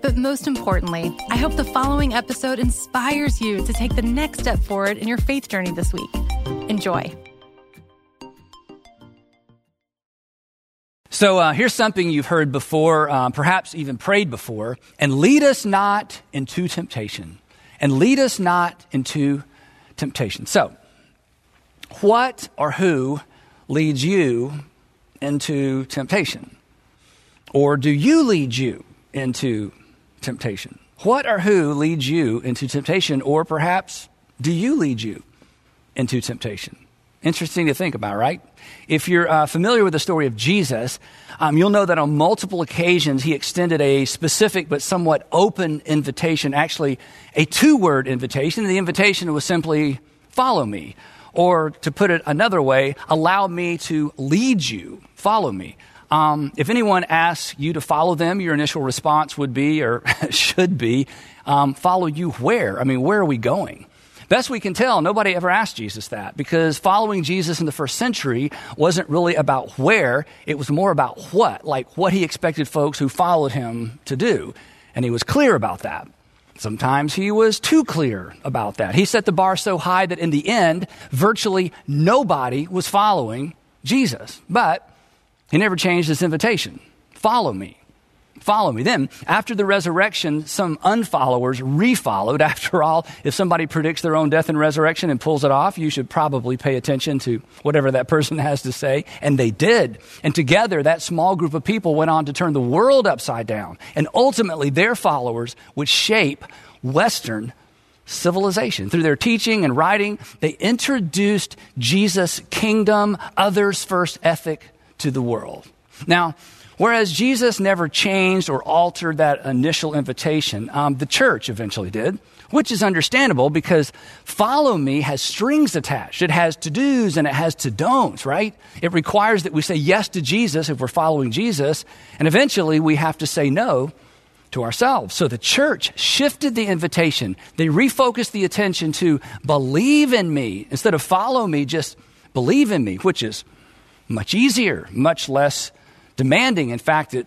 But most importantly, I hope the following episode inspires you to take the next step forward in your faith journey this week. Enjoy. So uh, here's something you've heard before, uh, perhaps even prayed before. And lead us not into temptation. And lead us not into temptation. So, what or who leads you into temptation? Or do you lead you into temptation? What or who leads you into temptation? Or perhaps do you lead you into temptation? Interesting to think about, right? If you're uh, familiar with the story of Jesus, um, you'll know that on multiple occasions he extended a specific but somewhat open invitation, actually a two word invitation. The invitation was simply, follow me. Or to put it another way, allow me to lead you, follow me. Um, if anyone asks you to follow them, your initial response would be, or should be, um, follow you where? I mean, where are we going? Best we can tell, nobody ever asked Jesus that because following Jesus in the first century wasn't really about where, it was more about what, like what he expected folks who followed him to do. And he was clear about that. Sometimes he was too clear about that. He set the bar so high that in the end, virtually nobody was following Jesus. But he never changed his invitation follow me. Follow me. Then, after the resurrection, some unfollowers refollowed. After all, if somebody predicts their own death and resurrection and pulls it off, you should probably pay attention to whatever that person has to say. And they did. And together, that small group of people went on to turn the world upside down. And ultimately, their followers would shape Western civilization. Through their teaching and writing, they introduced Jesus' kingdom, others first ethic to the world. Now, whereas Jesus never changed or altered that initial invitation, um, the church eventually did, which is understandable because follow me has strings attached. It has to do's and it has to don'ts, right? It requires that we say yes to Jesus if we're following Jesus, and eventually we have to say no to ourselves. So the church shifted the invitation. They refocused the attention to believe in me instead of follow me, just believe in me, which is much easier, much less demanding. In fact, it,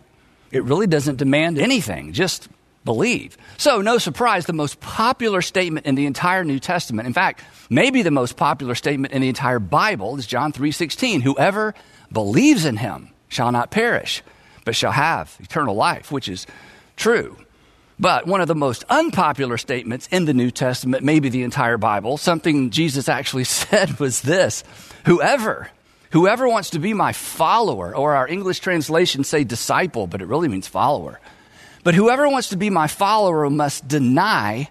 it really doesn't demand anything, just believe. So, no surprise, the most popular statement in the entire New Testament, in fact, maybe the most popular statement in the entire Bible is John 3:16, whoever believes in him shall not perish, but shall have eternal life, which is true. But one of the most unpopular statements in the New Testament, maybe the entire Bible, something Jesus actually said was this, whoever Whoever wants to be my follower, or our English translation say disciple, but it really means follower. But whoever wants to be my follower must deny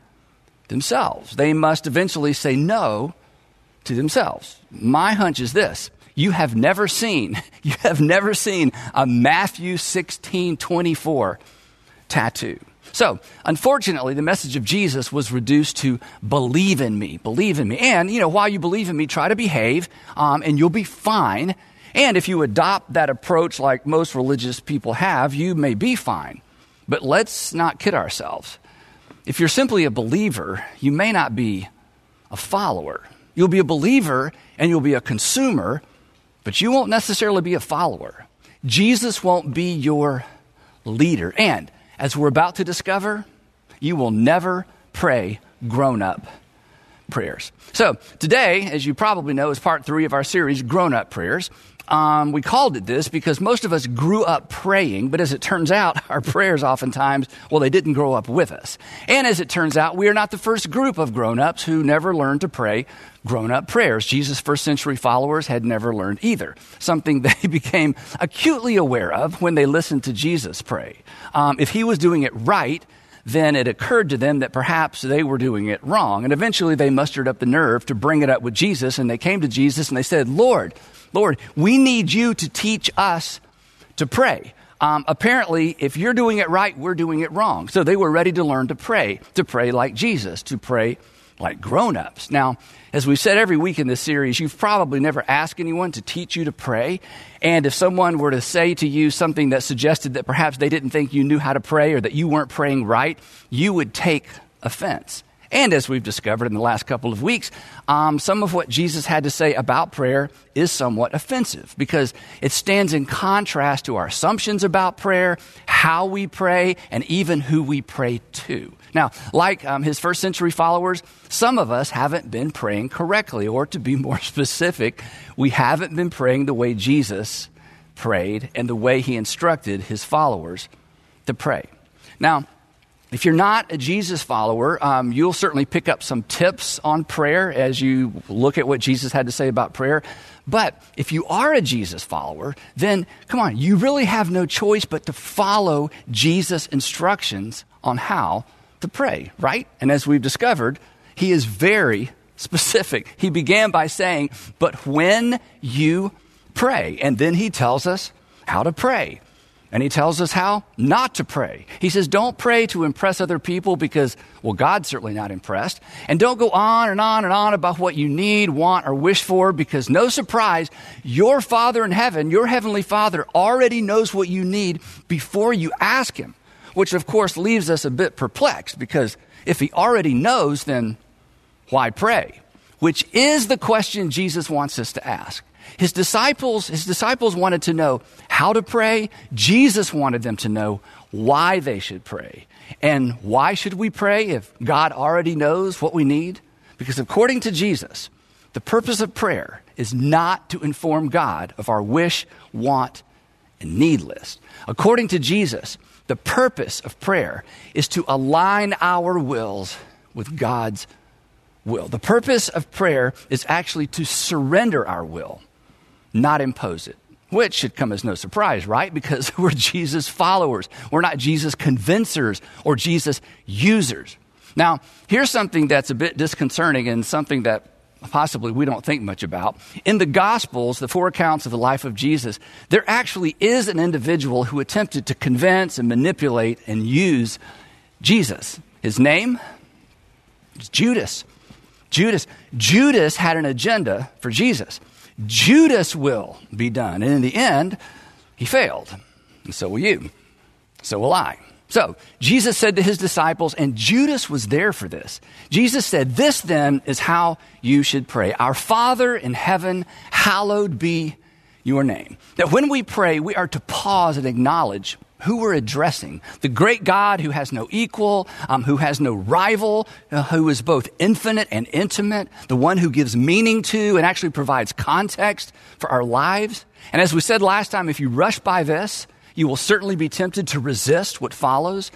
themselves. They must eventually say no to themselves. My hunch is this. You have never seen, you have never seen a Matthew 16, 24 tattoo. So, unfortunately, the message of Jesus was reduced to believe in me, believe in me. And, you know, while you believe in me, try to behave, um, and you'll be fine. And if you adopt that approach like most religious people have, you may be fine. But let's not kid ourselves. If you're simply a believer, you may not be a follower. You'll be a believer and you'll be a consumer, but you won't necessarily be a follower. Jesus won't be your leader. And as we're about to discover, you will never pray grown up prayers. So, today, as you probably know, is part three of our series, Grown Up Prayers. Um, we called it this because most of us grew up praying, but as it turns out, our prayers oftentimes, well, they didn't grow up with us. And as it turns out, we are not the first group of grown ups who never learned to pray grown up prayers. Jesus' first century followers had never learned either, something they became acutely aware of when they listened to Jesus pray. Um, if he was doing it right, then it occurred to them that perhaps they were doing it wrong. And eventually they mustered up the nerve to bring it up with Jesus, and they came to Jesus and they said, Lord, Lord, we need you to teach us to pray. Um, apparently, if you're doing it right, we're doing it wrong. So they were ready to learn to pray, to pray like Jesus, to pray like grown ups. Now, as we've said every week in this series, you've probably never asked anyone to teach you to pray. And if someone were to say to you something that suggested that perhaps they didn't think you knew how to pray or that you weren't praying right, you would take offense. And as we've discovered in the last couple of weeks, um, some of what Jesus had to say about prayer is somewhat offensive because it stands in contrast to our assumptions about prayer, how we pray, and even who we pray to. Now, like um, his first century followers, some of us haven't been praying correctly, or to be more specific, we haven't been praying the way Jesus prayed and the way he instructed his followers to pray. Now, if you're not a Jesus follower, um, you'll certainly pick up some tips on prayer as you look at what Jesus had to say about prayer. But if you are a Jesus follower, then come on, you really have no choice but to follow Jesus' instructions on how to pray, right? And as we've discovered, he is very specific. He began by saying, But when you pray, and then he tells us how to pray. And he tells us how not to pray. He says, don't pray to impress other people because, well, God's certainly not impressed. And don't go on and on and on about what you need, want, or wish for because, no surprise, your Father in heaven, your Heavenly Father, already knows what you need before you ask Him. Which, of course, leaves us a bit perplexed because if He already knows, then why pray? Which is the question Jesus wants us to ask. His disciples, his disciples wanted to know how to pray. Jesus wanted them to know why they should pray. And why should we pray if God already knows what we need? Because according to Jesus, the purpose of prayer is not to inform God of our wish, want, and need list. According to Jesus, the purpose of prayer is to align our wills with God's will. The purpose of prayer is actually to surrender our will not impose it. Which should come as no surprise, right? Because we're Jesus followers. We're not Jesus convincers or Jesus users. Now, here's something that's a bit disconcerting and something that possibly we don't think much about. In the Gospels, the four accounts of the life of Jesus, there actually is an individual who attempted to convince and manipulate and use Jesus. His name is Judas. Judas. Judas had an agenda for Jesus. Judas' will be done. And in the end, he failed. And so will you. So will I. So, Jesus said to his disciples, and Judas was there for this. Jesus said, This then is how you should pray. Our Father in heaven, hallowed be your name. That when we pray, we are to pause and acknowledge who we're addressing. The great God who has no equal, um, who has no rival, uh, who is both infinite and intimate, the one who gives meaning to and actually provides context for our lives. And as we said last time, if you rush by this, you will certainly be tempted to resist what follows.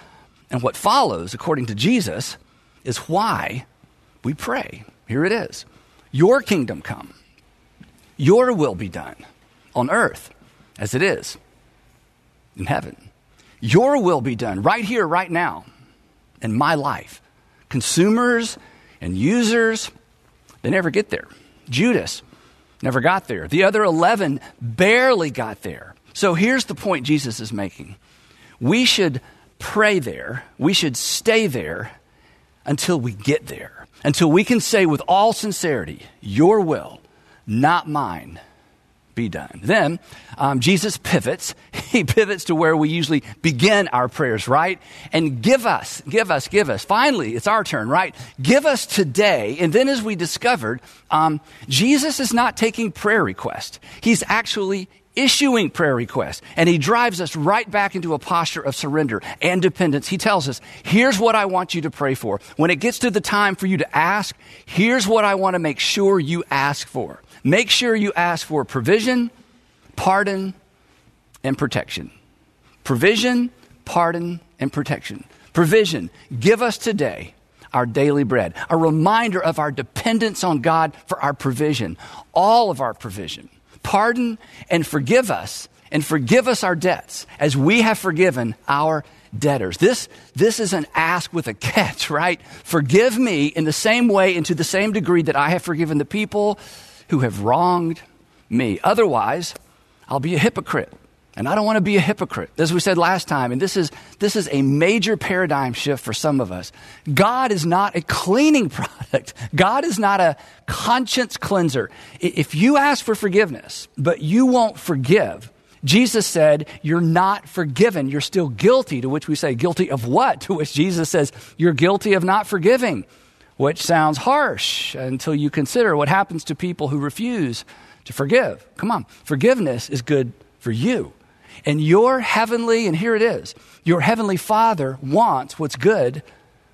And what follows, according to Jesus, is why we pray. Here it is Your kingdom come, your will be done on earth as it is in heaven. Your will be done right here, right now, in my life. Consumers and users, they never get there. Judas never got there. The other 11 barely got there. So here's the point Jesus is making we should pray there, we should stay there until we get there, until we can say with all sincerity, Your will, not mine be done. Then um, Jesus pivots. He pivots to where we usually begin our prayers, right? And give us, give us, give us. Finally, it's our turn, right? Give us today. And then, as we discovered, um, Jesus is not taking prayer requests. He's actually issuing prayer requests. And he drives us right back into a posture of surrender and dependence. He tells us, here's what I want you to pray for. When it gets to the time for you to ask, here's what I want to make sure you ask for. Make sure you ask for provision, pardon, and protection. Provision, pardon, and protection. Provision, give us today our daily bread, a reminder of our dependence on God for our provision, all of our provision. Pardon and forgive us, and forgive us our debts as we have forgiven our debtors. This, this is an ask with a catch, right? Forgive me in the same way and to the same degree that I have forgiven the people who have wronged me. Otherwise, I'll be a hypocrite. And I don't want to be a hypocrite. As we said last time, and this is, this is a major paradigm shift for some of us. God is not a cleaning product. God is not a conscience cleanser. If you ask for forgiveness, but you won't forgive, Jesus said, You're not forgiven. You're still guilty. To which we say, Guilty of what? To which Jesus says, You're guilty of not forgiving, which sounds harsh until you consider what happens to people who refuse to forgive. Come on, forgiveness is good for you. And your heavenly, and here it is, your heavenly Father wants what's good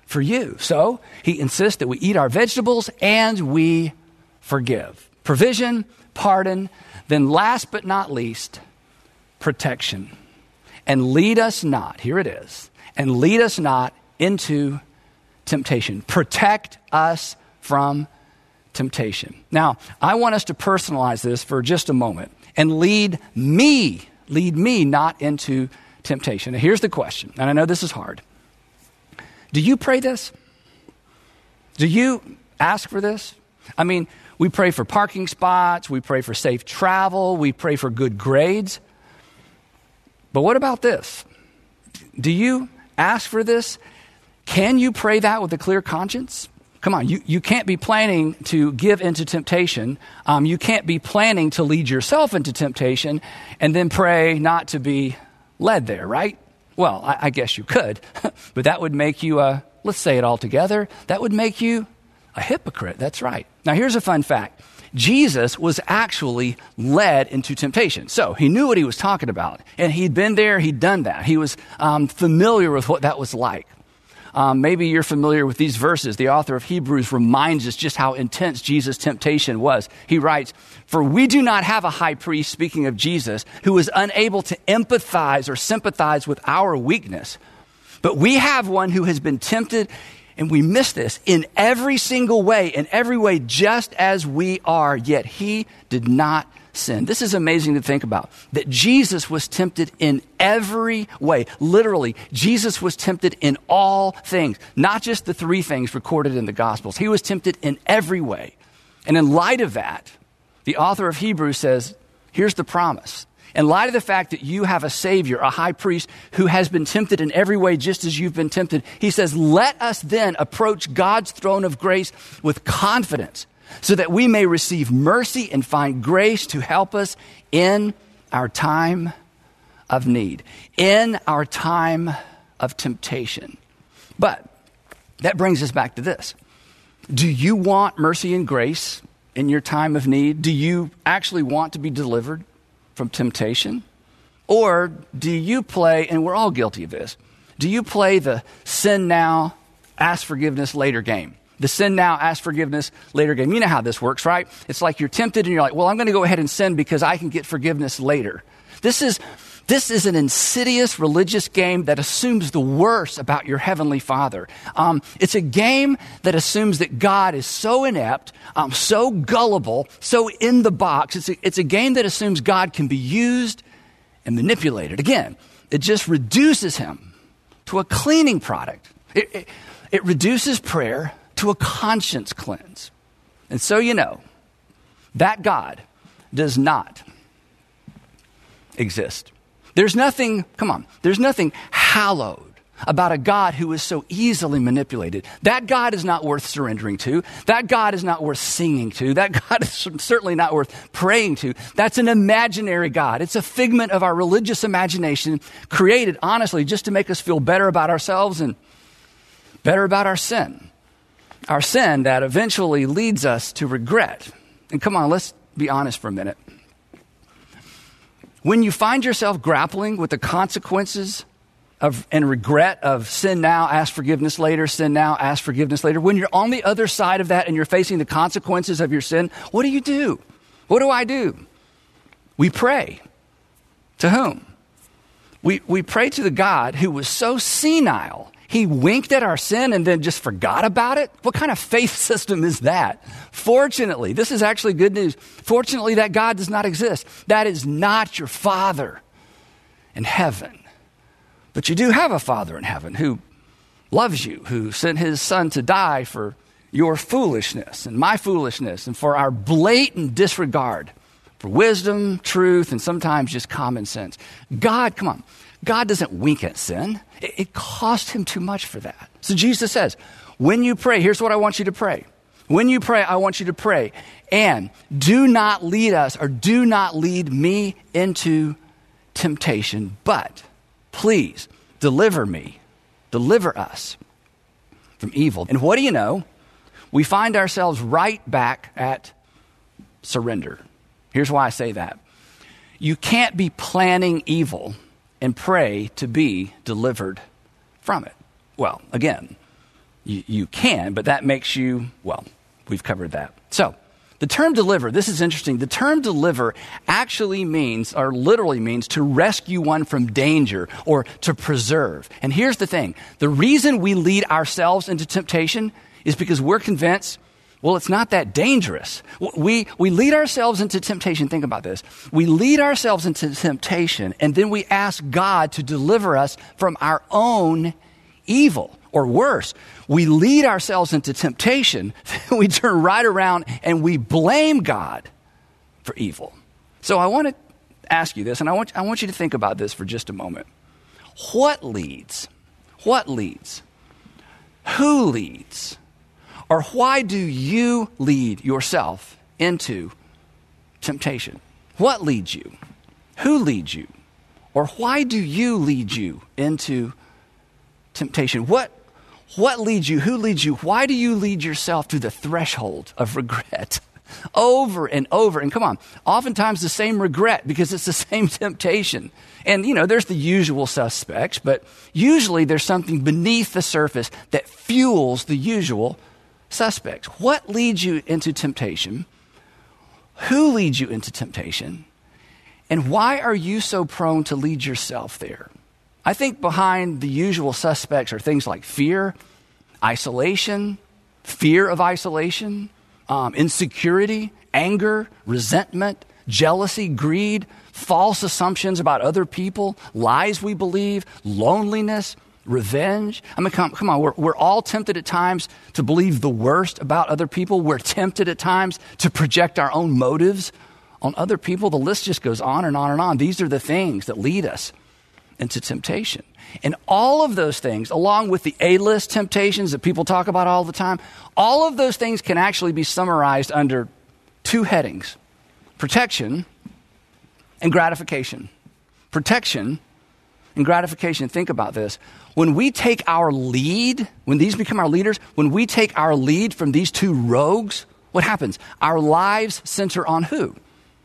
for you. So he insists that we eat our vegetables and we forgive. Provision, pardon, then last but not least, protection. And lead us not, here it is, and lead us not into temptation. Protect us from temptation. Now, I want us to personalize this for just a moment and lead me lead me not into temptation. Now, here's the question, and I know this is hard. Do you pray this? Do you ask for this? I mean, we pray for parking spots, we pray for safe travel, we pray for good grades. But what about this? Do you ask for this? Can you pray that with a clear conscience? Come on, you, you can't be planning to give into temptation. Um, you can't be planning to lead yourself into temptation and then pray not to be led there, right? Well, I, I guess you could, but that would make you a, let's say it all together, that would make you a hypocrite. That's right. Now, here's a fun fact Jesus was actually led into temptation. So he knew what he was talking about, and he'd been there, he'd done that. He was um, familiar with what that was like. Um, maybe you're familiar with these verses. The author of Hebrews reminds us just how intense Jesus' temptation was. He writes, For we do not have a high priest, speaking of Jesus, who is unable to empathize or sympathize with our weakness, but we have one who has been tempted, and we miss this, in every single way, in every way, just as we are, yet he did not sin. This is amazing to think about that Jesus was tempted in every way. Literally, Jesus was tempted in all things, not just the three things recorded in the Gospels. He was tempted in every way. And in light of that, the author of Hebrews says, here's the promise. In light of the fact that you have a Savior, a high priest who has been tempted in every way just as you've been tempted, he says, Let us then approach God's throne of grace with confidence so that we may receive mercy and find grace to help us in our time of need, in our time of temptation. But that brings us back to this. Do you want mercy and grace in your time of need? Do you actually want to be delivered from temptation? Or do you play, and we're all guilty of this, do you play the sin now, ask forgiveness later game? The sin now, ask forgiveness later game. You know how this works, right? It's like you're tempted and you're like, well, I'm going to go ahead and sin because I can get forgiveness later. This is, this is an insidious religious game that assumes the worst about your heavenly Father. Um, it's a game that assumes that God is so inept, um, so gullible, so in the box. It's a, it's a game that assumes God can be used and manipulated. Again, it just reduces him to a cleaning product. It, it, it reduces prayer to a conscience cleanse. And so you know, that God does not exist. There's nothing, come on, there's nothing hallowed about a God who is so easily manipulated. That God is not worth surrendering to. That God is not worth singing to. That God is certainly not worth praying to. That's an imaginary God. It's a figment of our religious imagination created, honestly, just to make us feel better about ourselves and better about our sin our sin that eventually leads us to regret. And come on, let's be honest for a minute. When you find yourself grappling with the consequences of, and regret of sin now, ask forgiveness later, sin now, ask forgiveness later, when you're on the other side of that and you're facing the consequences of your sin, what do you do? What do I do? We pray. To whom? We, we pray to the God who was so senile, he winked at our sin and then just forgot about it? What kind of faith system is that? Fortunately, this is actually good news. Fortunately, that God does not exist. That is not your Father in heaven. But you do have a Father in heaven who loves you, who sent his Son to die for your foolishness and my foolishness and for our blatant disregard for wisdom, truth, and sometimes just common sense. God, come on, God doesn't wink at sin. It, it cost him too much for that. So Jesus says, when you pray, here's what I want you to pray. When you pray, I want you to pray. And do not lead us or do not lead me into temptation, but please deliver me, deliver us from evil. And what do you know? We find ourselves right back at surrender. Here's why I say that. You can't be planning evil and pray to be delivered from it. Well, again, you, you can, but that makes you, well, we've covered that. So, the term deliver, this is interesting. The term deliver actually means, or literally means, to rescue one from danger or to preserve. And here's the thing the reason we lead ourselves into temptation is because we're convinced well, it's not that dangerous. We, we lead ourselves into temptation. Think about this. We lead ourselves into temptation, and then we ask God to deliver us from our own evil. Or worse, we lead ourselves into temptation, we turn right around and we blame God for evil. So I want to ask you this, and I want, I want you to think about this for just a moment. What leads? What leads? Who leads? Or why do you lead yourself into temptation? What leads you? Who leads you? Or why do you lead you into temptation? What, what leads you? Who leads you? Why do you lead yourself to the threshold of regret? over and over. And come on, oftentimes the same regret because it's the same temptation. And, you know, there's the usual suspects, but usually there's something beneath the surface that fuels the usual suspects. What leads you into temptation? Who leads you into temptation? And why are you so prone to lead yourself there? I think behind the usual suspects are things like fear, isolation, fear of isolation, um, insecurity, anger, resentment, jealousy, greed, false assumptions about other people, lies we believe, loneliness, revenge. I mean, come, come on, we're, we're all tempted at times to believe the worst about other people. We're tempted at times to project our own motives on other people. The list just goes on and on and on. These are the things that lead us into temptation. And all of those things, along with the A list temptations that people talk about all the time, all of those things can actually be summarized under two headings protection and gratification. Protection and gratification. Think about this. When we take our lead, when these become our leaders, when we take our lead from these two rogues, what happens? Our lives center on who?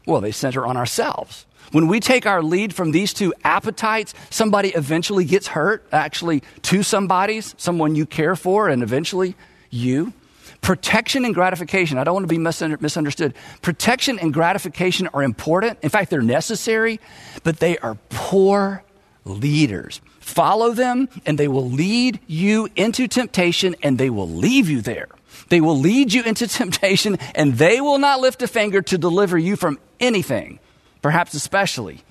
Well, they center on ourselves. When we take our lead from these two appetites, somebody eventually gets hurt, actually, to somebody's, someone you care for, and eventually you. Protection and gratification, I don't want to be misunderstood. Protection and gratification are important. In fact, they're necessary, but they are poor leaders. Follow them, and they will lead you into temptation, and they will leave you there. They will lead you into temptation, and they will not lift a finger to deliver you from anything, perhaps especially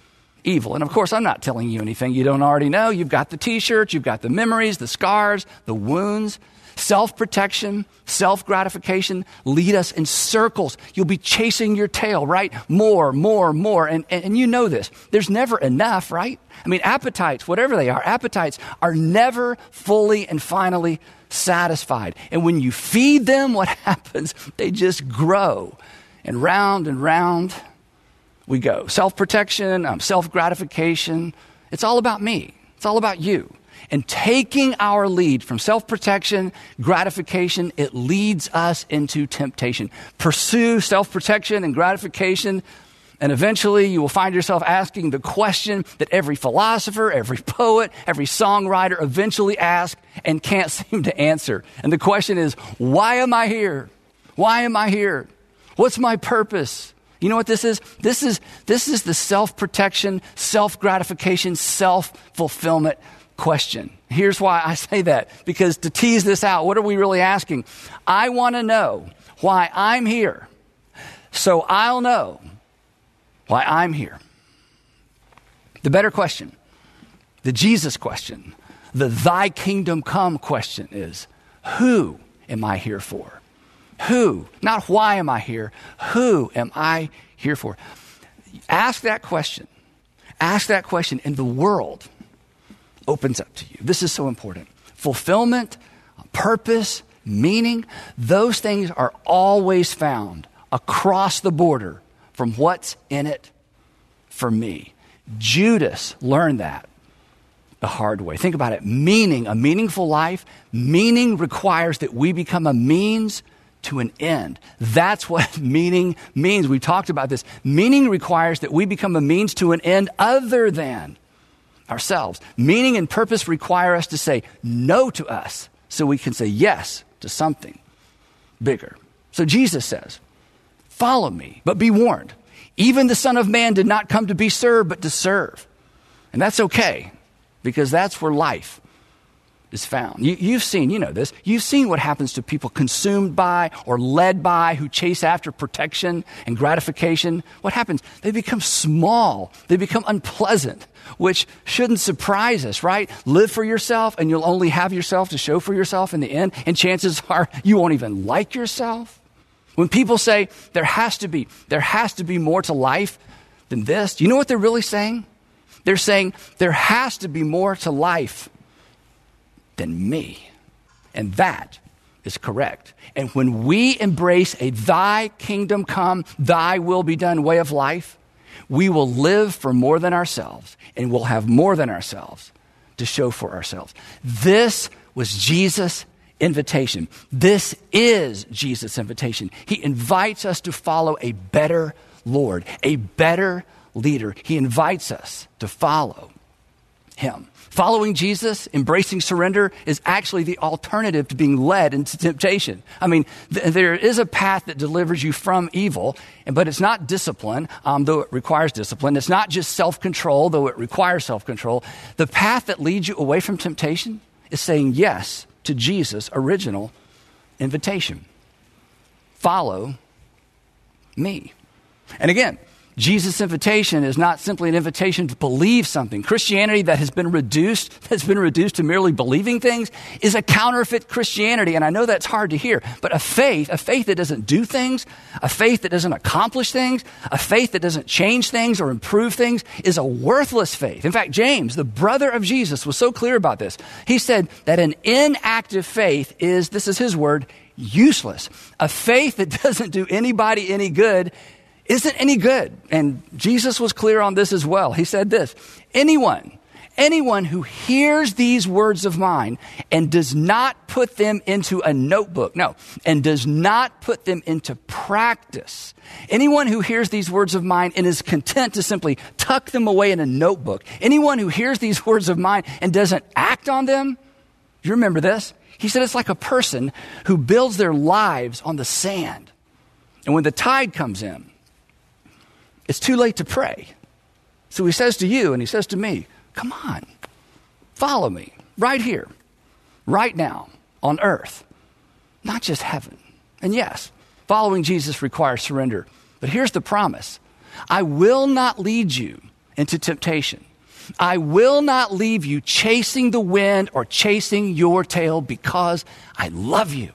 evil. And of course, I'm not telling you anything you don't already know. You've got the t shirts, you've got the memories, the scars, the wounds. Self protection, self gratification lead us in circles. You'll be chasing your tail, right? More, more, more. And, and, and, you know this. There's never enough, right? I mean, appetites, whatever they are, appetites are never fully and finally satisfied. And when you feed them, what happens? They just grow. And round and round we go. Self protection, um, self gratification. It's all about me, it's all about you and taking our lead from self protection, gratification, it leads us into temptation. Pursue self protection and gratification, and eventually you will find yourself asking the question that every philosopher, every poet, every songwriter eventually asks and can't seem to answer. And the question is, why am I here? Why am I here? What's my purpose? You know what this is? This is, this is the self protection, self gratification, self fulfillment question. Here's why I say that because to tease this out, what are we really asking? I want to know why I'm here, so I'll know why I'm here. The better question, the Jesus question, the thy kingdom come question is who am I here for? Who? Not why am I here? Who am I here for? Ask that question. Ask that question, and the world opens up to you. This is so important. Fulfillment, purpose, meaning, those things are always found across the border from what's in it for me. Judas learned that the hard way. Think about it. Meaning, a meaningful life, meaning requires that we become a means to an end. That's what meaning means. We talked about this. Meaning requires that we become a means to an end other than ourselves. Meaning and purpose require us to say no to us so we can say yes to something bigger. So Jesus says, Follow me, but be warned. Even the Son of Man did not come to be served, but to serve. And that's okay, because that's where life is found. You, have seen, you know this, you've seen what happens to people consumed by or led by who chase after protection and gratification. What happens? They become small, they become unpleasant, which shouldn't surprise us, right? Live for yourself and you'll only have yourself to show for yourself in the end, and chances are you won't even like yourself. When people say there has to be, there has to be more to life than this, you know what they're really saying? They're saying there has to be more to life than me. And that is correct. And when we embrace a thy kingdom come, thy will be done way of life, we will live for more than ourselves and we'll have more than ourselves to show for ourselves. This was Jesus' invitation. This is Jesus' invitation. He invites us to follow a better Lord, a better leader. He invites us to follow him. Following Jesus, embracing surrender, is actually the alternative to being led into temptation. I mean, th- there is a path that delivers you from evil, but it's not discipline, um, though it requires discipline. It's not just self control, though it requires self control. The path that leads you away from temptation is saying yes to Jesus' original invitation follow me. And again, Jesus' invitation is not simply an invitation to believe something. Christianity that has been reduced, that's been reduced to merely believing things, is a counterfeit Christianity. And I know that's hard to hear, but a faith, a faith that doesn't do things, a faith that doesn't accomplish things, a faith that doesn't change things or improve things is a worthless faith. In fact, James, the brother of Jesus, was so clear about this. He said that an inactive faith is, this is his word, useless. A faith that doesn't do anybody any good isn't any good. And Jesus was clear on this as well. He said this anyone, anyone who hears these words of mine and does not put them into a notebook, no, and does not put them into practice, anyone who hears these words of mine and is content to simply tuck them away in a notebook, anyone who hears these words of mine and doesn't act on them, you remember this? He said it's like a person who builds their lives on the sand. And when the tide comes in, it's too late to pray. So he says to you and he says to me, Come on, follow me right here, right now on earth, not just heaven. And yes, following Jesus requires surrender. But here's the promise I will not lead you into temptation. I will not leave you chasing the wind or chasing your tail because I love you.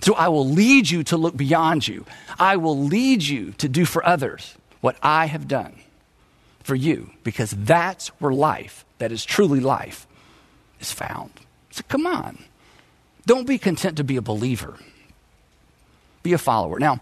So I will lead you to look beyond you. I will lead you to do for others what I have done for you, because that's where life, that is truly life, is found. So come on. Don't be content to be a believer, be a follower. Now,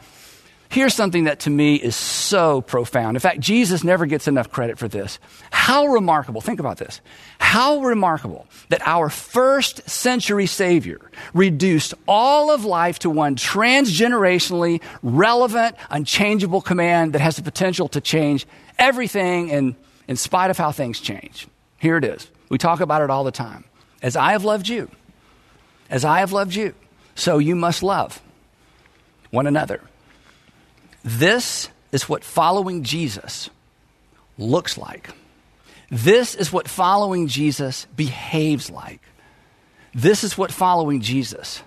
Here's something that to me is so profound. In fact, Jesus never gets enough credit for this. How remarkable, think about this. How remarkable that our first century Savior reduced all of life to one transgenerationally relevant, unchangeable command that has the potential to change everything in, in spite of how things change. Here it is. We talk about it all the time. As I have loved you, as I have loved you, so you must love one another. This is what following Jesus looks like. This is what following Jesus behaves like. This is what following Jesus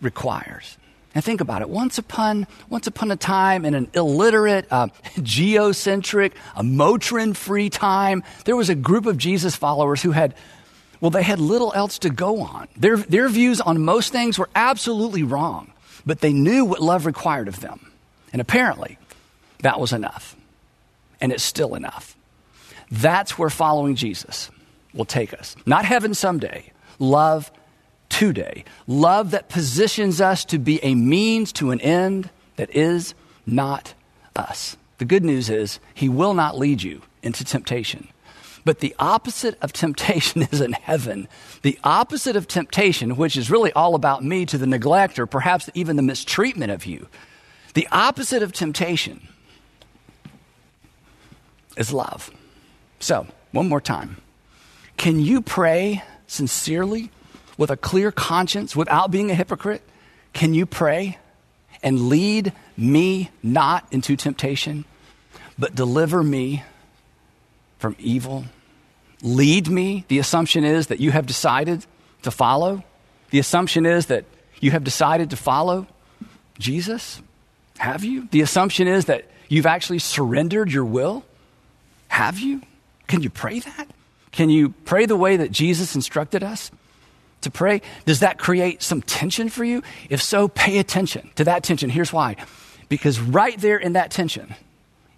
requires. And think about it. Once upon, once upon a time, in an illiterate, uh, geocentric, a Motrin free time, there was a group of Jesus followers who had, well, they had little else to go on. Their, their views on most things were absolutely wrong, but they knew what love required of them. And apparently, that was enough. And it's still enough. That's where following Jesus will take us. Not heaven someday, love today. Love that positions us to be a means to an end that is not us. The good news is, He will not lead you into temptation. But the opposite of temptation is in heaven. The opposite of temptation, which is really all about me to the neglect or perhaps even the mistreatment of you, the opposite of temptation is love. So, one more time. Can you pray sincerely with a clear conscience without being a hypocrite? Can you pray and lead me not into temptation, but deliver me from evil? Lead me. The assumption is that you have decided to follow. The assumption is that you have decided to follow Jesus. Have you? The assumption is that you've actually surrendered your will. Have you? Can you pray that? Can you pray the way that Jesus instructed us to pray? Does that create some tension for you? If so, pay attention to that tension. Here's why. Because right there in that tension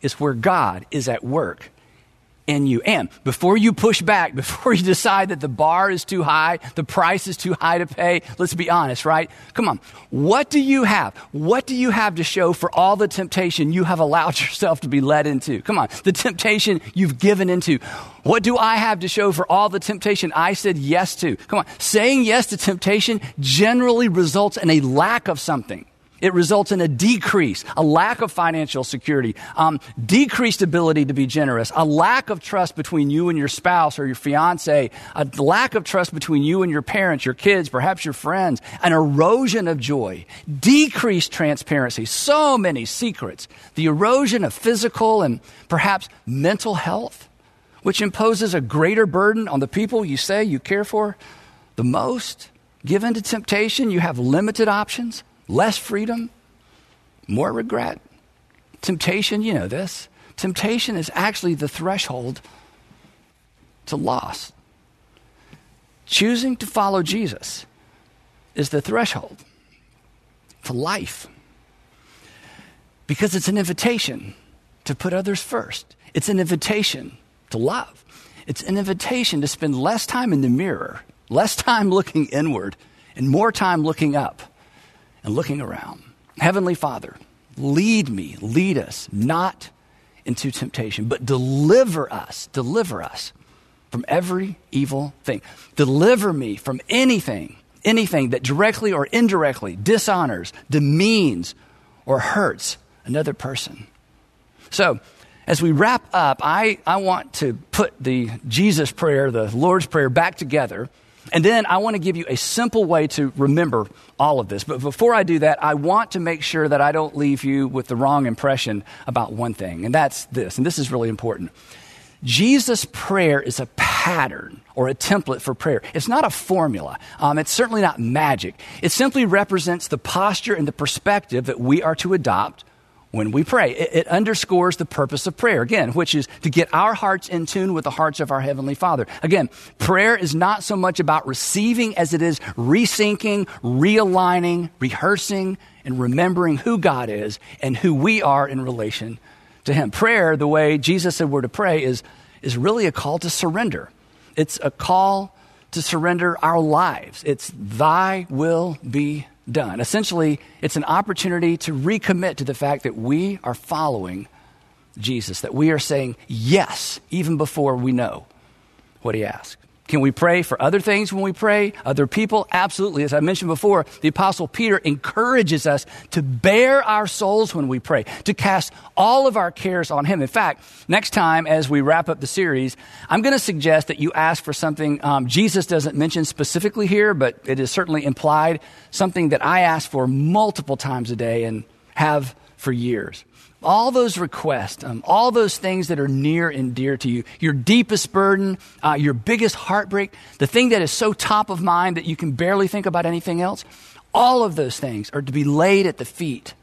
is where God is at work in you. And before you push back, before you decide that the bar is too high, the price is too high to pay, let's be honest, right? Come on. What do you have? What do you have to show for all the temptation you have allowed yourself to be led into? Come on. The temptation you've given into. What do I have to show for all the temptation I said yes to? Come on. Saying yes to temptation generally results in a lack of something. It results in a decrease, a lack of financial security, um, decreased ability to be generous, a lack of trust between you and your spouse or your fiance, a lack of trust between you and your parents, your kids, perhaps your friends, an erosion of joy, decreased transparency, so many secrets, the erosion of physical and perhaps mental health, which imposes a greater burden on the people you say you care for the most. Given to temptation, you have limited options less freedom, more regret. Temptation, you know this. Temptation is actually the threshold to loss. Choosing to follow Jesus is the threshold to life because it's an invitation to put others first. It's an invitation to love. It's an invitation to spend less time in the mirror, less time looking inward, and more time looking up and looking around. Heavenly Father, lead me, lead us not into temptation, but deliver us, deliver us from every evil thing. Deliver me from anything, anything that directly or indirectly dishonors, demeans, or hurts another person. So, as we wrap up, I, I want to put the Jesus prayer, the Lord's Prayer, back together and then I want to give you a simple way to remember all of this. But before I do that, I want to make sure that I don't leave you with the wrong impression about one thing, and that's this, and this is really important. Jesus' prayer is a pattern or a template for prayer. It's not a formula. Um, it's certainly not magic. It simply represents the posture and the perspective that we are to adopt when we pray. It, it, underscores the purpose of prayer, again, which is to get our hearts in tune with the hearts of our Heavenly Father. Again, prayer is not so much about receiving as it is resyncing, realigning, rehearsing, and remembering who God is and who we are in relation to Him. Prayer, the way Jesus said we're to pray, is, is really a call to surrender. It's a call to surrender our lives. It's thy will be done. Essentially, it's an opportunity to recommit to the fact that we are following Jesus, that we are saying yes even before we know what he asked. Can we pray for other things when we pray? Other people? Absolutely. As I mentioned before, the Apostle Peter encourages us to bare our souls when we pray, to cast all of our cares on Him. In fact, next time as we wrap up the series, I'm going to suggest that you ask for something um, Jesus doesn't mention specifically here, but it is certainly implied, something that I ask for multiple times a day and have for years. All those requests, um, all those things that are near and dear to you, your deepest burden, uh, your biggest heartbreak, the thing that is so top of mind that you can barely think about anything else, all of those things are to be laid at the feet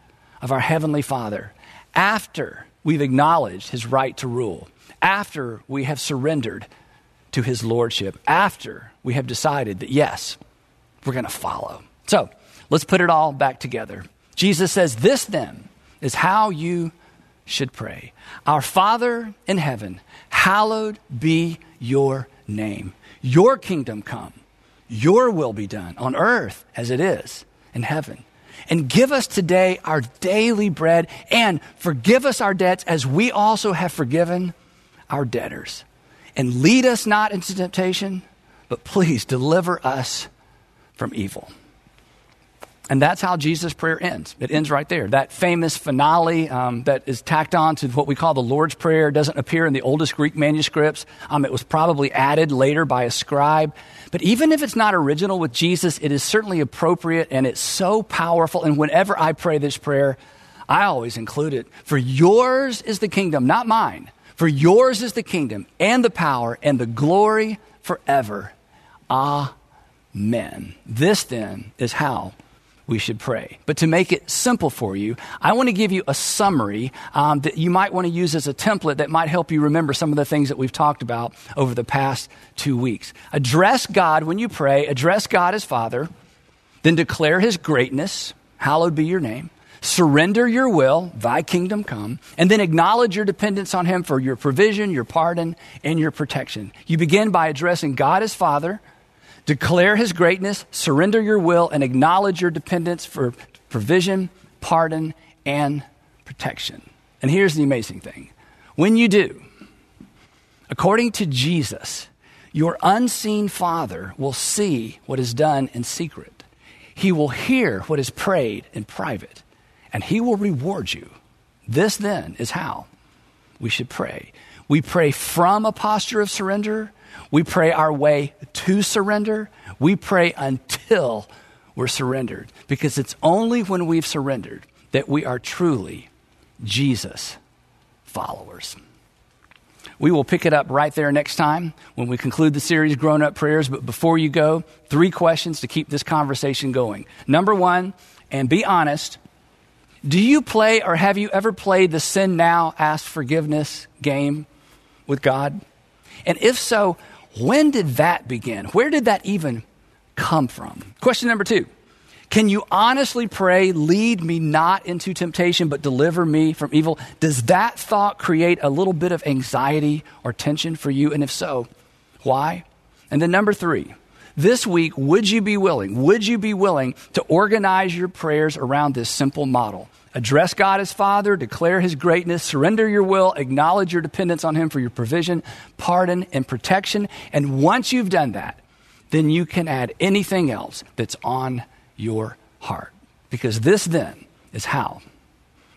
of our Heavenly Father after we've acknowledged His right to rule, after we have surrendered to His Lordship, after we have decided that, yes, we're going to follow. So let's put it all back together. Jesus says, This then is how you should pray Our Father in heaven, hallowed be your name. Your kingdom come, your will be done on earth as it is in heaven. And give us today our daily bread and forgive us our debts as we also have forgiven our debtors. And lead us not into temptation, but please deliver us from evil. And that's how Jesus' prayer ends. It ends right there. That famous finale um, that is tacked on to what we call the Lord's Prayer doesn't appear in the oldest Greek manuscripts. Um, it was probably added later by a scribe. But even if it's not original with Jesus, it is certainly appropriate and it's so powerful. And whenever I pray this prayer, I always include it. For yours is the kingdom, not mine. For yours is the kingdom and the power and the glory forever. Amen. This then is how we should pray. But to make it simple for you, I want to give you a summary um, that you might want to use as a template that might help you remember some of the things that we've talked about over the past two weeks. Address God when you pray, address God as Father, then declare His greatness, hallowed be your name. Surrender your will, thy kingdom come, and then acknowledge your dependence on Him for your provision, your pardon, and your protection. You begin by addressing God as Father, Declare his greatness, surrender your will, and acknowledge your dependence for provision, pardon, and protection. And here's the amazing thing when you do, according to Jesus, your unseen Father will see what is done in secret. He will hear what is prayed in private, and he will reward you. This then is how we should pray. We pray from a posture of surrender we pray our way to surrender. We pray until we're surrendered because it's only when we've surrendered that we are truly Jesus followers. We will pick it up right there next time when we conclude the series Grown Up Prayers. But before you go, three questions to keep this conversation going. Number one, and be honest, do you play or have you ever played the sin now, ask forgiveness game with God? And if so, when did that begin? Where did that even come from? Question number two Can you honestly pray, lead me not into temptation, but deliver me from evil? Does that thought create a little bit of anxiety or tension for you? And if so, why? And then number three, this week, would you be willing, would you be willing to organize your prayers around this simple model? Address God as Father, declare His greatness, surrender your will, acknowledge your dependence on Him for your provision, pardon, and protection. And once you've done that, then you can add anything else that's on your heart. Because this then is how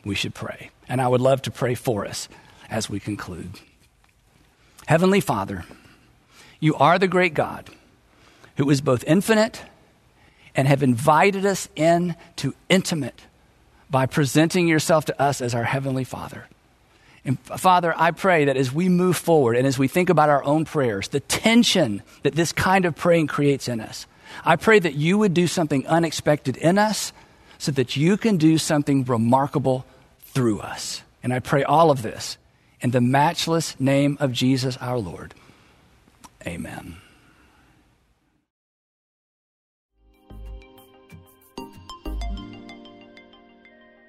we should pray. And I would love to pray for us as we conclude. Heavenly Father, you are the great God who is both infinite and have invited us in to intimate by presenting yourself to us as our Heavenly Father. And uh, Father, I pray that as we move forward and as we think about our own prayers, the tension that this kind of praying creates in us, I pray that you would do something unexpected in us so that you can do something remarkable through us. And I pray all of this in the matchless name of Jesus our Lord. Amen.